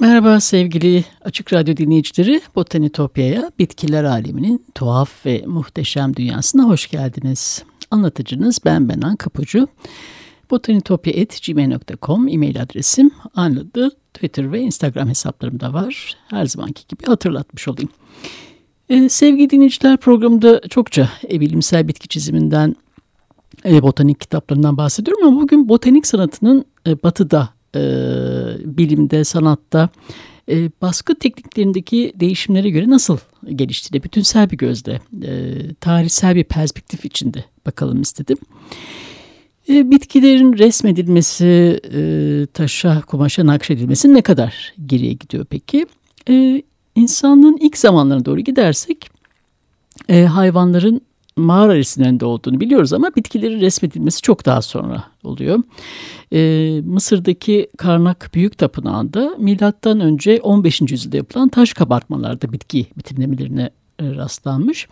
Merhaba sevgili Açık Radyo dinleyicileri. Botanitopya'ya bitkiler aleminin tuhaf ve muhteşem dünyasına hoş geldiniz. Anlatıcınız ben Benan Kapucu. botanitopya.gmail.com e-mail adresim. Anladı Twitter ve Instagram hesaplarım da var. Her zamanki gibi hatırlatmış olayım. Ee, sevgili dinleyiciler programda çokça e, bilimsel bitki çiziminden, e, botanik kitaplarından bahsediyorum ama bugün botanik sanatının e, batıda e, bilimde, sanatta e, baskı tekniklerindeki değişimlere göre nasıl geliştiğine bütünsel bir gözle, e, tarihsel bir perspektif içinde bakalım istedim. E, bitkilerin resmedilmesi, e, taşa, kumaşa nakşedilmesi ne kadar geriye gidiyor peki? E, insanlığın ilk zamanlarına doğru gidersek e, hayvanların mağara resimlerinde olduğunu biliyoruz ama bitkilerin resmedilmesi çok daha sonra oluyor. Ee, Mısır'daki Karnak Büyük Tapınağı'nda milattan önce 15. yüzyılda yapılan taş kabartmalarda bitki bitimlemelerine e, rastlanmış.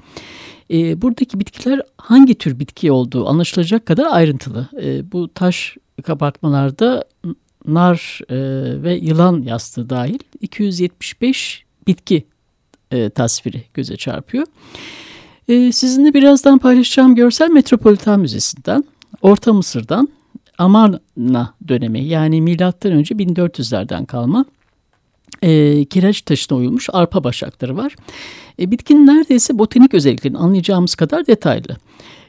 E, buradaki bitkiler hangi tür bitki olduğu anlaşılacak kadar ayrıntılı. E, bu taş kabartmalarda nar e, ve yılan yastığı dahil 275 bitki e, tasviri göze çarpıyor. Ee, sizinle birazdan paylaşacağım görsel Metropolitan Müzesi'nden, Orta Mısır'dan Amarna dönemi yani milattan önce 1400'lerden kalma e, kireç taşına uyulmuş arpa başakları var. E, bitkinin neredeyse botanik özelliklerini anlayacağımız kadar detaylı.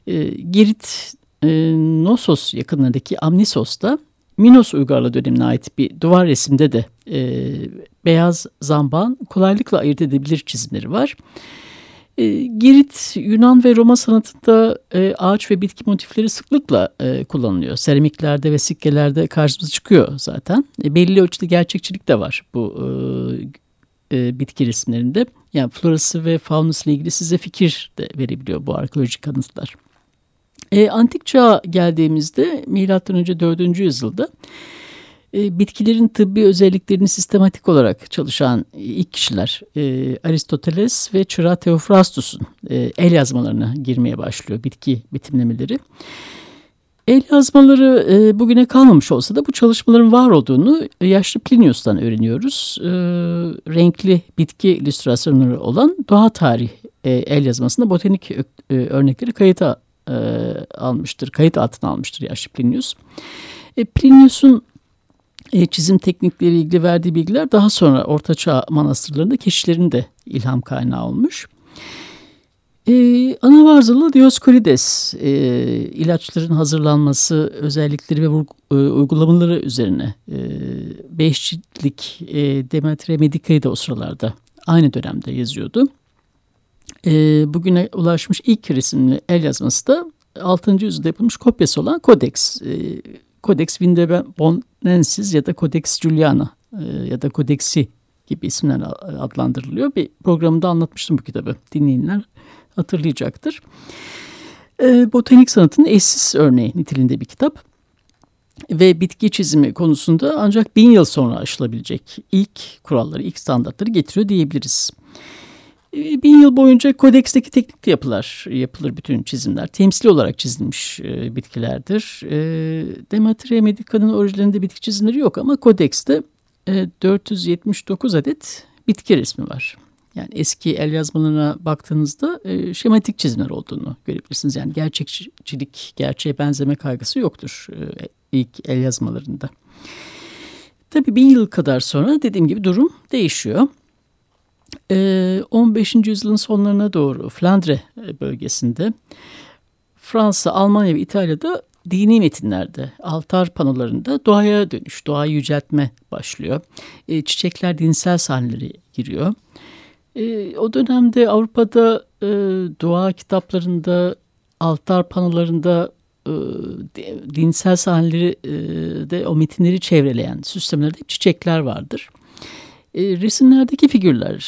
E, Girit e, Nosos yakınlarındaki Amnisos'ta Minos uygarlığı dönemine ait bir duvar resimde de e, beyaz zamban kolaylıkla ayırt edebilir çizimleri var. E, Girit, Yunan ve Roma sanatında e, ağaç ve bitki motifleri sıklıkla e, kullanılıyor. Seramiklerde ve sikkelerde karşımıza çıkıyor zaten. E, belli ölçüde gerçekçilik de var bu e, e, bitki resimlerinde. Yani florası ve faunası ile ilgili size fikir de verebiliyor bu arkeolojik kanıtlar. E, antik çağa geldiğimizde M.Ö. 4. yüzyılda e, bitkilerin tıbbi özelliklerini sistematik olarak çalışan ilk kişiler e, Aristoteles ve Çıra Theophrastus'un e, el yazmalarına girmeye başlıyor bitki bitimlemeleri. El yazmaları bugüne kalmamış olsa da bu çalışmaların var olduğunu yaşlı Plinius'tan öğreniyoruz. Renkli bitki illüstrasyonları olan doğa tarih el yazmasında botanik örnekleri kayıta almıştır, kayıt altına almıştır yaşlı Plinius. Plinius'un e, çizim teknikleri ilgili verdiği bilgiler daha sonra Ortaçağ manastırlarında keşişlerin de ilham kaynağı olmuş. Ee, Anavarzalı Dioskurides e, ilaçların hazırlanması özellikleri ve e, uygulamaları üzerine e, beşçilik e, Demetria Medica'yı da o sıralarda aynı dönemde yazıyordu. E, bugüne ulaşmış ilk resimli el yazması da 6. yüzyılda yapılmış kopyası olan Codex. E, Codex Vindebonensis ya da Codex Juliana e, ya da Codexi gibi isimler adlandırılıyor. Bir programda anlatmıştım bu kitabı. Dinleyenler hatırlayacaktır. E, botanik sanatının eşsiz örneği niteliğinde bir kitap. Ve bitki çizimi konusunda ancak bin yıl sonra aşılabilecek ilk kuralları, ilk standartları getiriyor diyebiliriz. Ee, bin yıl boyunca kodeksteki teknikli yapılar yapılır bütün çizimler. Temsili olarak çizilmiş e, bitkilerdir. E, Demetria Medica'nın orijinalinde bitki çizimleri yok ama kodekste e, 479 adet bitki resmi var. Yani eski el yazmalarına baktığınızda e, şematik çizimler olduğunu görebilirsiniz. Yani gerçekçilik, gerçeğe benzeme kaygısı yoktur e, ilk el yazmalarında. Tabii bin yıl kadar sonra dediğim gibi durum değişiyor. 15. Ee, yüzyılın sonlarına doğru Flandre e, bölgesinde Fransa, Almanya ve İtalya'da dini metinlerde, altar panolarında doğaya dönüş, doğayı yüceltme başlıyor. E, çiçekler dinsel sahneleri giriyor. E, o dönemde Avrupa'da e, doğa kitaplarında, altar panolarında e, dinsel sahneleri de o metinleri çevreleyen süslemelerde çiçekler vardır. E, resimlerdeki figürler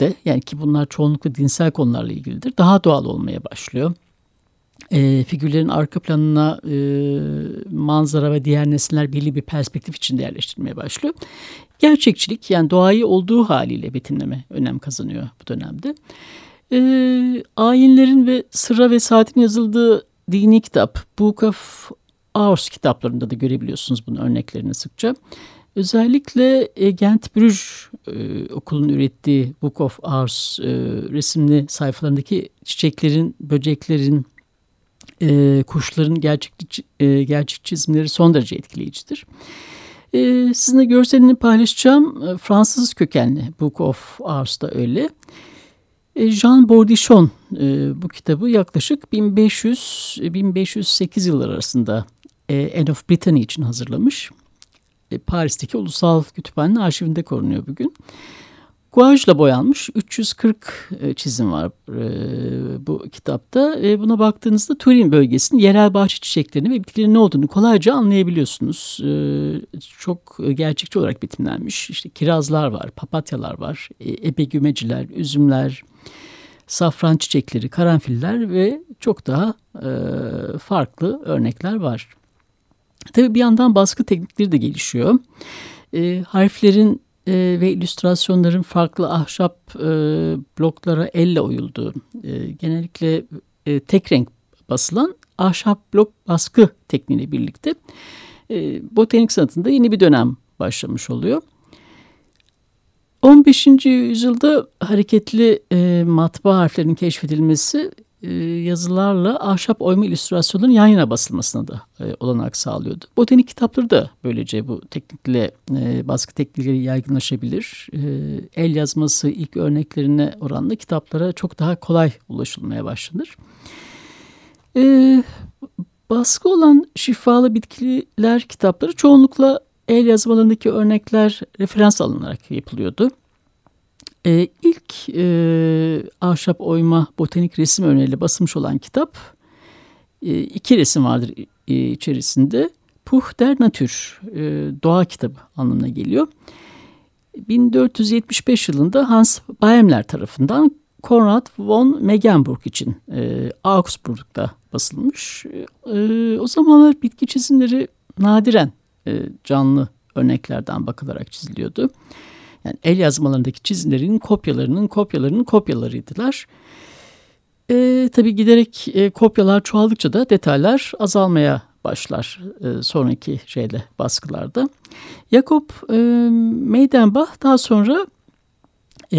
de yani ki bunlar çoğunlukla dinsel konularla ilgilidir daha doğal olmaya başlıyor. E, figürlerin arka planına e, manzara ve diğer nesneler belli bir perspektif içinde yerleştirmeye başlıyor. Gerçekçilik yani doğayı olduğu haliyle betimleme önem kazanıyor bu dönemde. E, ayinlerin ve sıra ve saatin yazıldığı dini kitap Book of Hours kitaplarında da görebiliyorsunuz bunun örneklerini sıkça. Özellikle e, Gent Bruges e, okulun ürettiği Book of Hours e, resimli sayfalarındaki çiçeklerin, böceklerin, e, kuşların gerçek, e, gerçek çizimleri son derece etkileyicidir. E, sizinle görselini paylaşacağım. E, Fransız kökenli Book of Hours da öyle. E, Jean Bordichon e, bu kitabı yaklaşık 1500-1508 yıllar arasında e, Anne of Brittany için hazırlamış. Paris'teki Ulusal Kütüphane'nin arşivinde korunuyor bugün. Guajla boyanmış 340 çizim var bu kitapta. buna baktığınızda Turin bölgesinin yerel bahçe çiçeklerini ve bitkilerin ne olduğunu kolayca anlayabiliyorsunuz. çok gerçekçi olarak betimlenmiş. İşte kirazlar var, papatyalar var, e, ebegümeciler, üzümler, safran çiçekleri, karanfiller ve çok daha e, farklı örnekler var. Tabii bir yandan baskı teknikleri de gelişiyor. E, harflerin e, ve illüstrasyonların farklı ahşap e, bloklara elle oyulduğu, e, genellikle e, tek renk basılan ahşap blok baskı tekniğiyle birlikte e, botanik sanatında yeni bir dönem başlamış oluyor. 15. yüzyılda hareketli e, matbaa harflerinin keşfedilmesi yazılarla ahşap oyma illüstrasyonların yan yana basılmasına da e, olanak sağlıyordu. Botanik kitapları da böylece bu teknikle e, baskı teknikleri yaygınlaşabilir. E, el yazması ilk örneklerine oranla kitaplara çok daha kolay ulaşılmaya başlanır. E, baskı olan şifalı bitkiler kitapları çoğunlukla el yazmalarındaki örnekler referans alınarak yapılıyordu. E, ilk e, ahşap oyma botanik resim örneğiyle basılmış olan kitap e, iki resim vardır e, içerisinde. Puh der Natür, e, doğa kitabı anlamına geliyor. 1475 yılında Hans Baemler tarafından Konrad von Megenburg için e, Augsburg'da basılmış. E, o zamanlar bitki çizimleri nadiren e, canlı örneklerden bakılarak çiziliyordu. Yani el yazmalarındaki çizimlerin kopyalarının kopyalarının kopyalarıydılar. E, tabii giderek e, kopyalar çoğaldıkça da detaylar azalmaya başlar e, sonraki şeyde baskılarda. Jakob e, Meydenbach daha sonra e,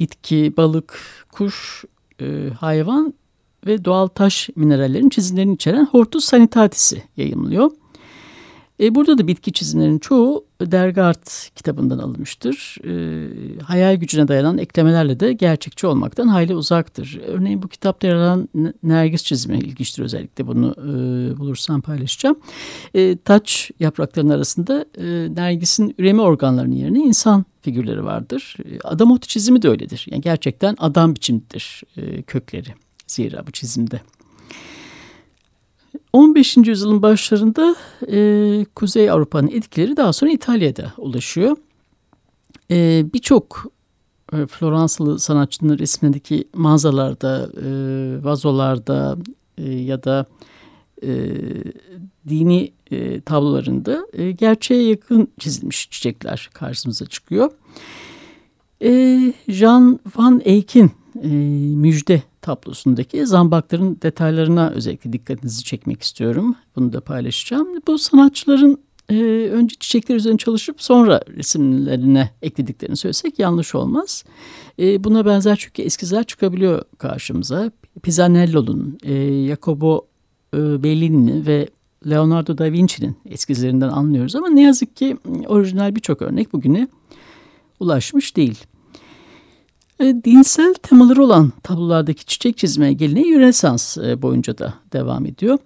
bitki, balık, kuş, e, hayvan ve doğal taş minerallerin çizimlerini içeren Hortus Sanitatis'i yayımlıyor. E, burada da bitki çizimlerinin çoğu Dergard kitabından alınmıştır. E, hayal gücüne dayanan eklemelerle de gerçekçi olmaktan hayli uzaktır. Örneğin bu kitapta yer alan Nergis çizimi ilginçtir özellikle bunu e, bulursam paylaşacağım. E, taç yapraklarının arasında e, Nergis'in üreme organlarının yerine insan figürleri vardır. E, adam otu çizimi de öyledir. Yani gerçekten adam biçimdir e, kökleri zira bu çizimde. 15. yüzyılın başlarında e, Kuzey Avrupa'nın etkileri daha sonra İtalya'da ulaşıyor. E, Birçok e, Floransalı sanatçının resimlerindeki mağazalarda, e, vazolarda e, ya da e, dini e, tablolarında e, gerçeğe yakın çizilmiş çiçekler karşımıza çıkıyor. E, Jean Van Eyck'in e, Müjde tablosundaki zambakların detaylarına özellikle dikkatinizi çekmek istiyorum. Bunu da paylaşacağım. Bu sanatçıların e, önce çiçekler üzerine çalışıp sonra resimlerine eklediklerini söylesek yanlış olmaz. E, buna benzer çünkü eskizler çıkabiliyor karşımıza. Pisanello'nun, e, Jacopo e, Bellini'nin ve Leonardo da Vinci'nin eskizlerinden anlıyoruz ama ne yazık ki orijinal birçok örnek bugüne ulaşmış değil. E, dinsel temaları olan tablolardaki çiçek çizmeye geleneği Rönesans e, boyunca da devam ediyor.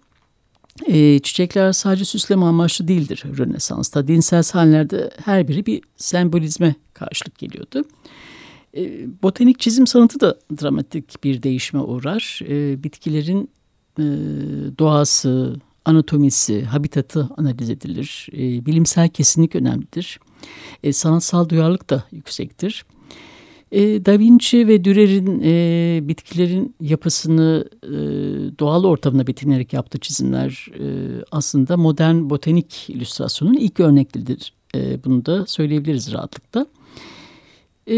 E, çiçekler sadece süsleme amaçlı değildir Rönesans'ta. Dinsel sahnelerde her biri bir sembolizme karşılık geliyordu. Botanik çizim sanatı da dramatik bir değişime uğrar. Bitkilerin doğası, anatomisi, habitatı analiz edilir. Bilimsel kesinlik önemlidir. Sanatsal duyarlılık da yüksektir. E, da Vinci ve Dürer'in e, bitkilerin yapısını e, doğal ortamına betimleyerek yaptığı çizimler e, aslında modern botanik illüstrasyonun ilk örnekleridir. E, bunu da söyleyebiliriz rahatlıkla. E,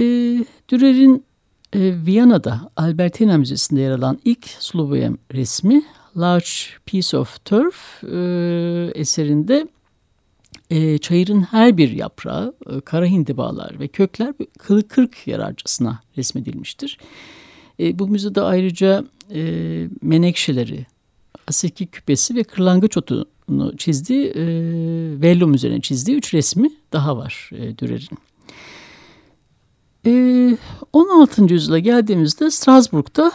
Dürer'in e, Viyana'da Albertina Müzesi'nde yer alan ilk Sloboyem resmi Large Piece of Turf e, eserinde e, çayırın her bir yaprağı, e, kara hindibalar ve kökler kılı kırk yararcasına resmedilmiştir. E, bu müzede ayrıca e, menekşeleri, aseki küpesi ve kırlangıç otunu çizdiği, e, vellum üzerine çizdiği üç resmi daha var e, Dürer'in. E, 16. yüzyıla geldiğimizde Strasbourg'da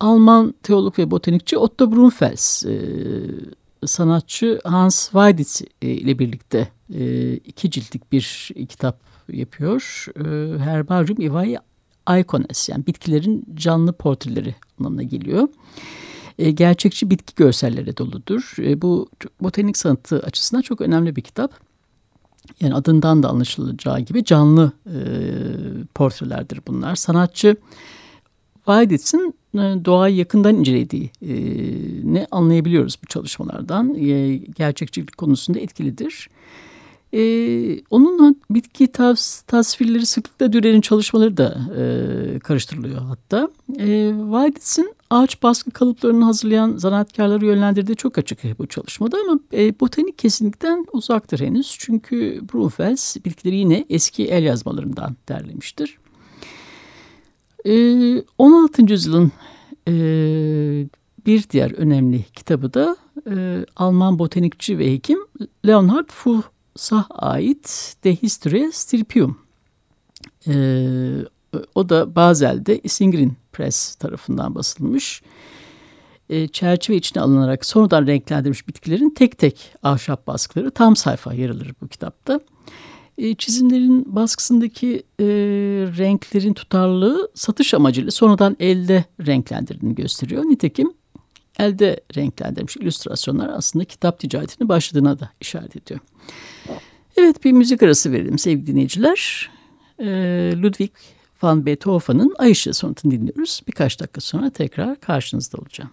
Alman teolog ve botanikçi Otto Brunfels e, sanatçı Hans Weiditz e, ile birlikte e, iki ciltlik bir kitap yapıyor. E, Herbarium Ivae Icones yani bitkilerin canlı portreleri anlamına geliyor. Gerçekçi bitki görselleri doludur. Bu botanik sanatı açısından çok önemli bir kitap. Yani adından da anlaşılacağı gibi canlı portrelerdir bunlar. Sanatçı Weiditz'in e, doğayı yakından incelediği e, anlayabiliyoruz bu çalışmalardan. E, gerçekçilik konusunda etkilidir. E, onun bitki tas, tasvirleri sıklıkla Dürer'in çalışmaları da e, karıştırılıyor hatta. E, ağaç baskı kalıplarını hazırlayan zanaatkarları yönlendirdiği çok açık bu çalışmada ama e, botanik kesinlikten uzaktır henüz. Çünkü Brunfels bitkileri yine eski el yazmalarından derlemiştir. 16. Ee, yüzyılın e, bir diğer önemli kitabı da e, Alman botanikçi ve hekim Leonhard Fuchs'a ait De Historia Stirpium. Ee, o da Bazel'de Isingrin Press tarafından basılmış. Ee, çerçeve içine alınarak sonradan renklendirilmiş bitkilerin tek tek ahşap baskıları tam sayfa yer alır bu kitapta. E, çizimlerin baskısındaki e, renklerin tutarlılığı satış amacıyla sonradan elde renklendirdiğini gösteriyor. Nitekim elde renklendirilmiş illüstrasyonlar aslında kitap ticaretinin başladığına da işaret ediyor. Evet bir müzik arası verelim sevgili dinleyiciler. E, Ludwig van Beethoven'ın Ay Işığı sonatını dinliyoruz. Birkaç dakika sonra tekrar karşınızda olacağım.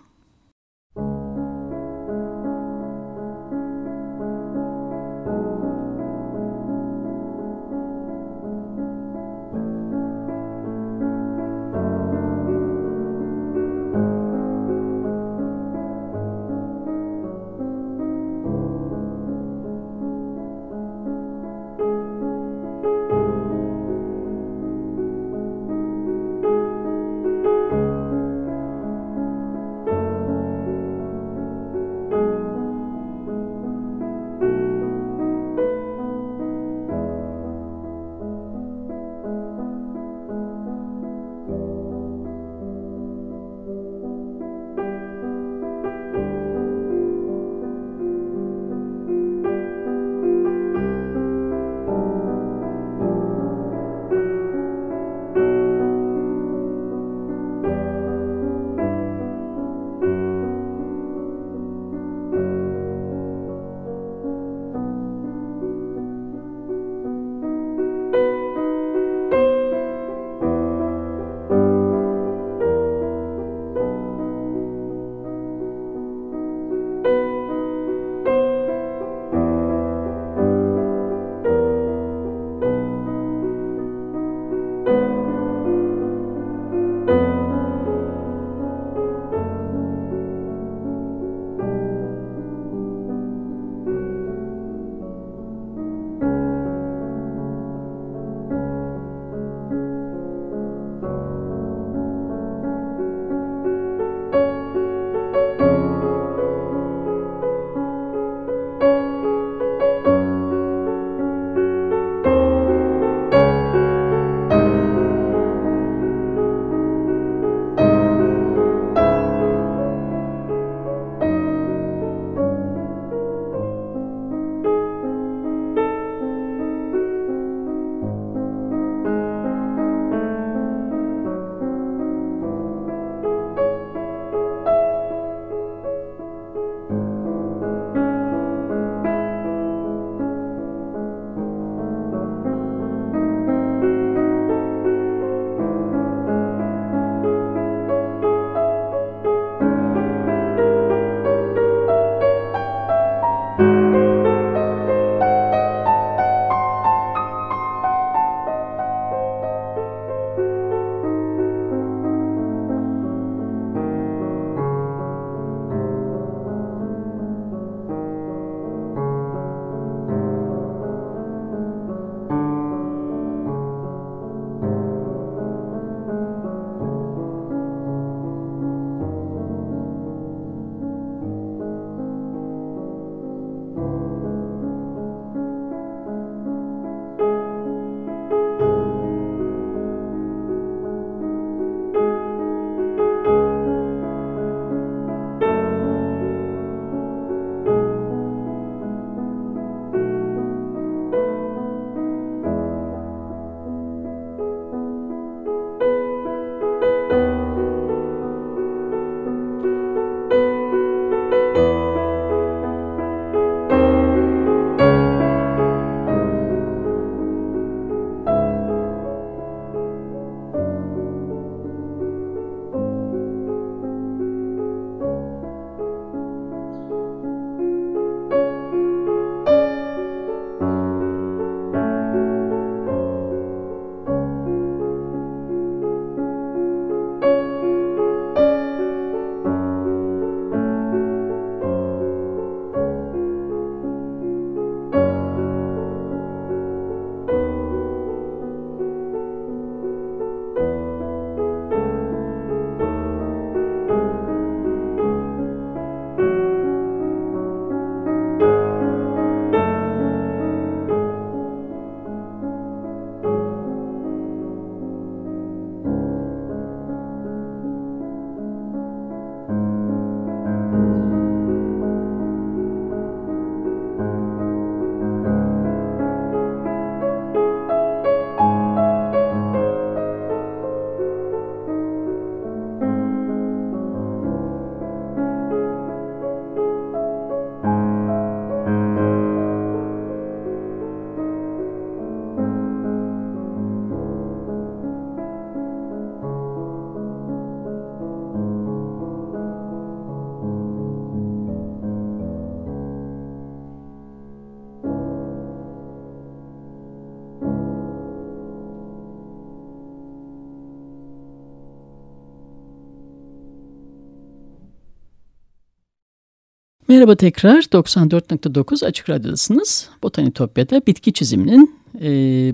Merhaba tekrar 94.9 Açık Radyo'dasınız. Botanitopya'da bitki çiziminin, e,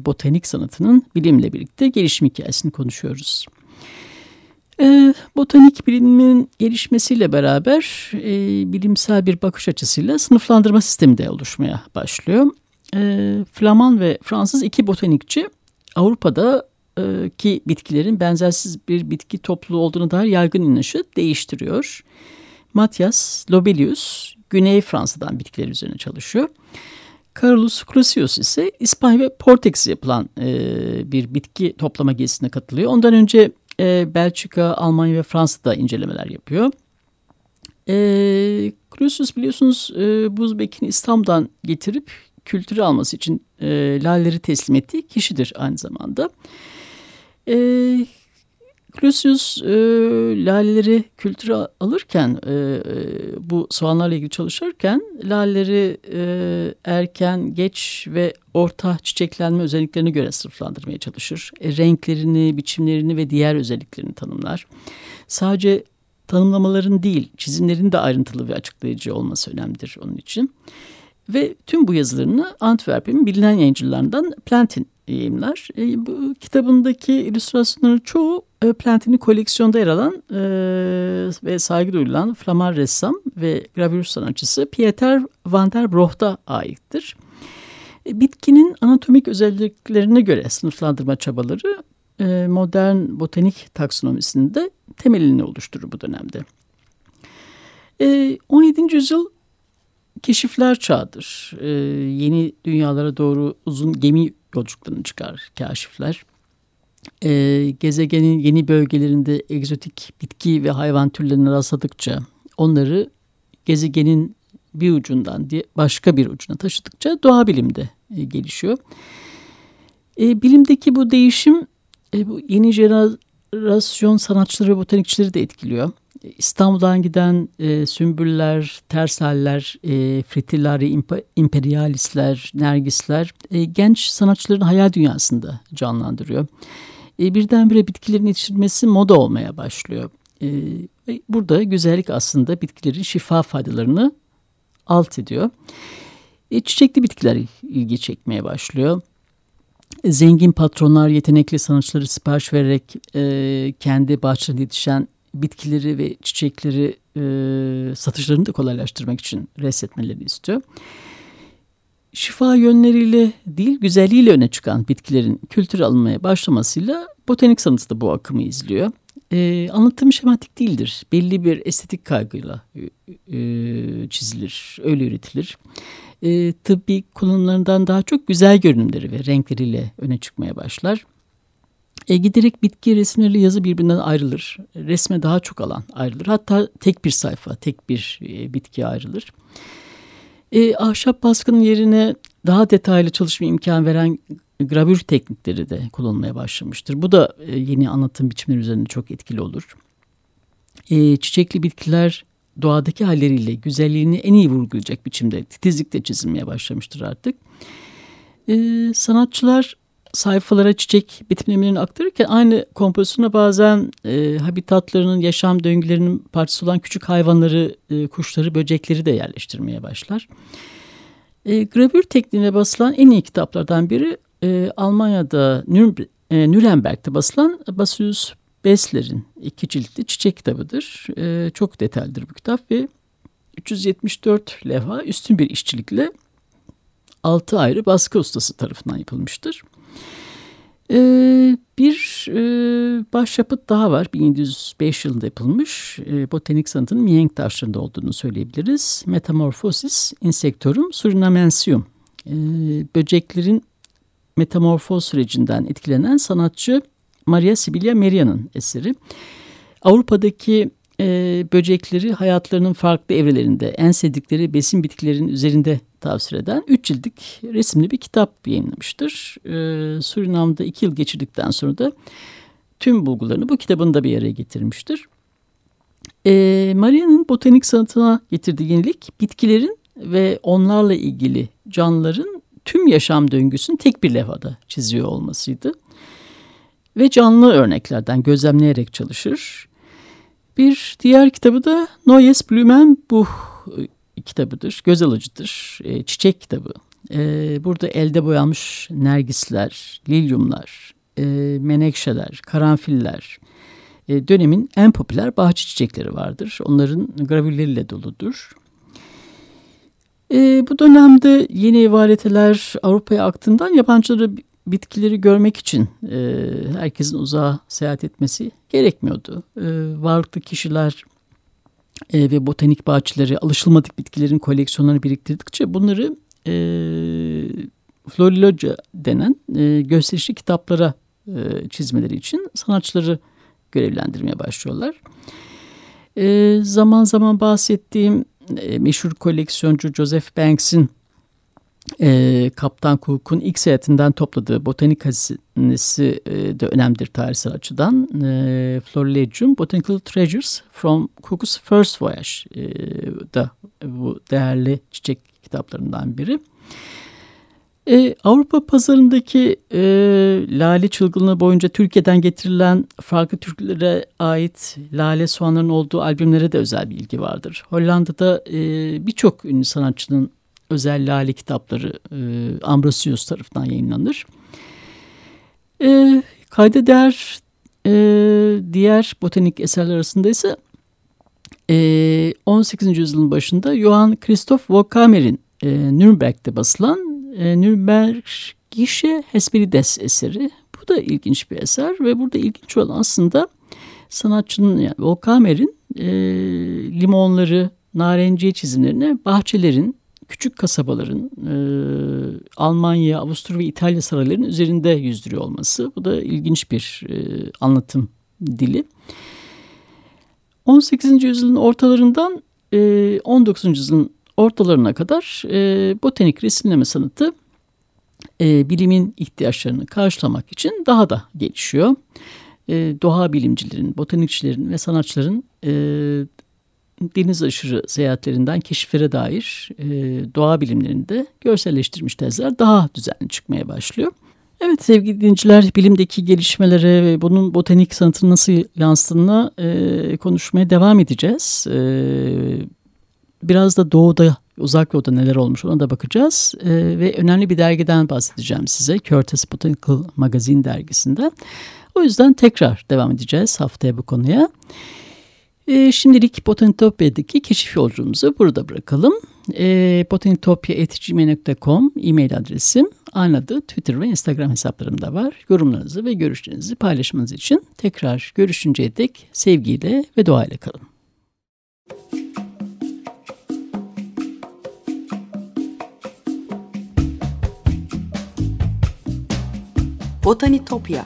botanik sanatının bilimle birlikte gelişim hikayesini konuşuyoruz. E, botanik bilimin gelişmesiyle beraber e, bilimsel bir bakış açısıyla sınıflandırma sistemi de oluşmaya başlıyor. E, Flaman ve Fransız iki botanikçi Avrupa'da e, ki bitkilerin benzersiz bir bitki topluluğu olduğuna dair yaygın inanışı değiştiriyor. Matthias Lobelius Güney Fransa'dan bitkiler üzerine çalışıyor. Carlos Crucius ise İspanya ve Portekiz yapılan e, bir bitki toplama gezisine katılıyor. Ondan önce e, Belçika, Almanya ve Fransa'da incelemeler yapıyor. E, Crucius biliyorsunuz e, Buzbek'in İstanbul'dan getirip kültürü alması için e, lalleri teslim ettiği kişidir aynı zamanda. E, Clusius e, laleleri kültüre alırken e, e, bu soğanlarla ilgili çalışırken laleleri e, erken, geç ve orta çiçeklenme özelliklerine göre sınıflandırmaya çalışır. E, renklerini, biçimlerini ve diğer özelliklerini tanımlar. Sadece tanımlamaların değil, çizimlerin de ayrıntılı ve açıklayıcı olması önemlidir onun için. Ve tüm bu yazılarını Antwerp'in bilinen yayıncılarından Plantin yayımlar. E, bu kitabındaki illüstrasyonların çoğu e, Plantin'in koleksiyonda yer alan e, ve saygı duyulan Flamar ressam ve gravür sanatçısı Pieter van der Brocht'a aittir. E, bitkinin anatomik özelliklerine göre sınıflandırma çabaları e, modern botanik taksonomisinde temelini oluşturur bu dönemde. E, 17. yüzyıl keşifler çağıdır. E, yeni dünyalara doğru uzun gemi yolculuklarını çıkar kaşifler. E, gezegenin yeni bölgelerinde egzotik bitki ve hayvan türlerine rastladıkça onları gezegenin bir ucundan diye başka bir ucuna taşıdıkça doğa bilimde e, gelişiyor. E, bilimdeki bu değişim e, bu yeni jenerasyon sanatçıları ve botanikçileri de etkiliyor. İstanbul'dan giden e, sümbüller, tersaller, e, fritillari, imperialistler, nergisler e, genç sanatçıların hayal dünyasında canlandırıyor. E, birdenbire bitkilerin yetiştirilmesi moda olmaya başlıyor. E, burada güzellik aslında bitkilerin şifa faydalarını alt ediyor. E, çiçekli bitkiler ilgi çekmeye başlıyor. E, zengin patronlar yetenekli sanatçıları sipariş vererek e, kendi bahçelerinde yetişen bitkileri ve çiçekleri e, satışlarını da kolaylaştırmak için resmetmelerini istiyor. Şifa yönleriyle değil güzelliğiyle öne çıkan bitkilerin kültüre alınmaya başlamasıyla botanik sanatı da bu akımı izliyor. E, anlatım şematik değildir. Belli bir estetik kaygıyla e, e, çizilir, öyle üretilir. E, tıbbi kullanımlarından daha çok güzel görünümleri ve renkleriyle öne çıkmaya başlar. E, giderek bitki resimleriyle yazı birbirinden ayrılır. Resme daha çok alan ayrılır. Hatta tek bir sayfa, tek bir e, bitki ayrılır. E, ahşap baskının yerine daha detaylı çalışma imkan veren gravür teknikleri de kullanılmaya başlamıştır. Bu da e, yeni anlatım biçimleri üzerinde çok etkili olur. E, çiçekli bitkiler doğadaki halleriyle güzelliğini en iyi vurgulayacak biçimde titizlikle çizilmeye başlamıştır artık. E, sanatçılar sayfalara çiçek betimlemelerini aktarırken aynı kompozisyona bazen e, habitatlarının, yaşam döngülerinin parçası olan küçük hayvanları, e, kuşları, böcekleri de yerleştirmeye başlar. E, gravür tekniğine basılan en iyi kitaplardan biri e, Almanya'da e, Nürnberg'de basılan Basius Besler'in iki ciltli çiçek kitabıdır. E, çok detaylıdır bu kitap ve 374 levha üstün bir işçilikle altı ayrı baskı ustası tarafından yapılmıştır. Ee, bir e, başyapıt daha var. 1705 yılında yapılmış. E, botanik sanatının mihenk taşlarında olduğunu söyleyebiliriz. Metamorphosis Insectorum Surinamensium. E, böceklerin metamorfoz sürecinden etkilenen sanatçı Maria Sibilia Meria'nın eseri. Avrupa'daki e, böcekleri hayatlarının farklı evrelerinde en sevdikleri besin bitkilerin üzerinde tavsiye eden 3 cildik resimli bir kitap yayınlamıştır. E, Surinam'da 2 yıl geçirdikten sonra da tüm bulgularını bu kitabında bir araya getirmiştir. E, Maria'nın botanik sanatına getirdiği yenilik bitkilerin ve onlarla ilgili canlıların tüm yaşam döngüsünü tek bir levhada çiziyor olmasıydı. Ve canlı örneklerden gözlemleyerek çalışır. Bir diğer kitabı da Neues Blumenbuch kitabıdır, göz alıcıdır, e, çiçek kitabı. E, burada elde boyanmış nergisler, lilyumlar, e, menekşeler, karanfiller, e, dönemin en popüler bahçe çiçekleri vardır. Onların gravürleriyle doludur. E, bu dönemde yeni varieteler Avrupa'ya aktığından yabancıları bitkileri görmek için e, herkesin uzağa seyahat etmesi gerekmiyordu. E, varlıklı kişiler e, ve botanik bahçeleri alışılmadık bitkilerin koleksiyonlarını biriktirdikçe bunları e, Florilogia denen e, gösterişli kitaplara e, çizmeleri için sanatçıları görevlendirmeye başlıyorlar. E, zaman zaman bahsettiğim e, meşhur koleksiyoncu Joseph Banks'in e, Kaptan Cook'un ilk seyahatinden topladığı botanik hazinesi e, de önemlidir tarihsel açıdan. E, Florilegium Botanical Treasures from Cook's First Voyage e, da bu değerli çiçek kitaplarından biri. E, Avrupa pazarındaki e, lale çılgınlığı boyunca Türkiye'den getirilen farklı Türklere ait lale soğanların olduğu albümlere de özel bir ilgi vardır. Hollanda'da e, birçok ünlü sanatçının özel lale kitapları e, Ambrosius tarafından yayınlanır. E, kayda değer e, diğer botanik eserler arasında ise e, 18. yüzyılın başında Johann Christoph Wokamer'in e, Nürnberg'de basılan e, Nürnberg Gişe Hesperides eseri. Bu da ilginç bir eser ve burada ilginç olan aslında sanatçının yani Wokamer'in e, limonları, narenciye çizimlerini bahçelerin küçük kasabaların e, Almanya, Avusturya ve İtalya saraylarının üzerinde yüzdürüyor olması. Bu da ilginç bir e, anlatım dili. 18. yüzyılın ortalarından e, 19. yüzyılın ortalarına kadar e, botanik resimleme sanatı e, bilimin ihtiyaçlarını karşılamak için daha da gelişiyor. E, doğa bilimcilerin, botanikçilerin ve sanatçıların e, deniz aşırı seyahatlerinden keşiflere dair e, doğa bilimlerinde görselleştirmiş tezler daha düzenli çıkmaya başlıyor. Evet sevgili dinleyiciler bilimdeki gelişmelere ve bunun botanik sanatını nasıl yansıdığını e, konuşmaya devam edeceğiz. E, biraz da doğuda uzak doğuda neler olmuş ona da bakacağız. E, ve önemli bir dergiden bahsedeceğim size Curtis Botanical Magazine dergisinden. O yüzden tekrar devam edeceğiz haftaya bu konuya. E, şimdilik Botanitopya'daki keşif yolculuğumuzu burada bırakalım. E, botanitopya.gmail.com e-mail adresim. Aynı adı Twitter ve Instagram hesaplarımda var. Yorumlarınızı ve görüşlerinizi paylaşmanız için tekrar görüşünceye dek sevgiyle ve doğayla kalın. Botanitopya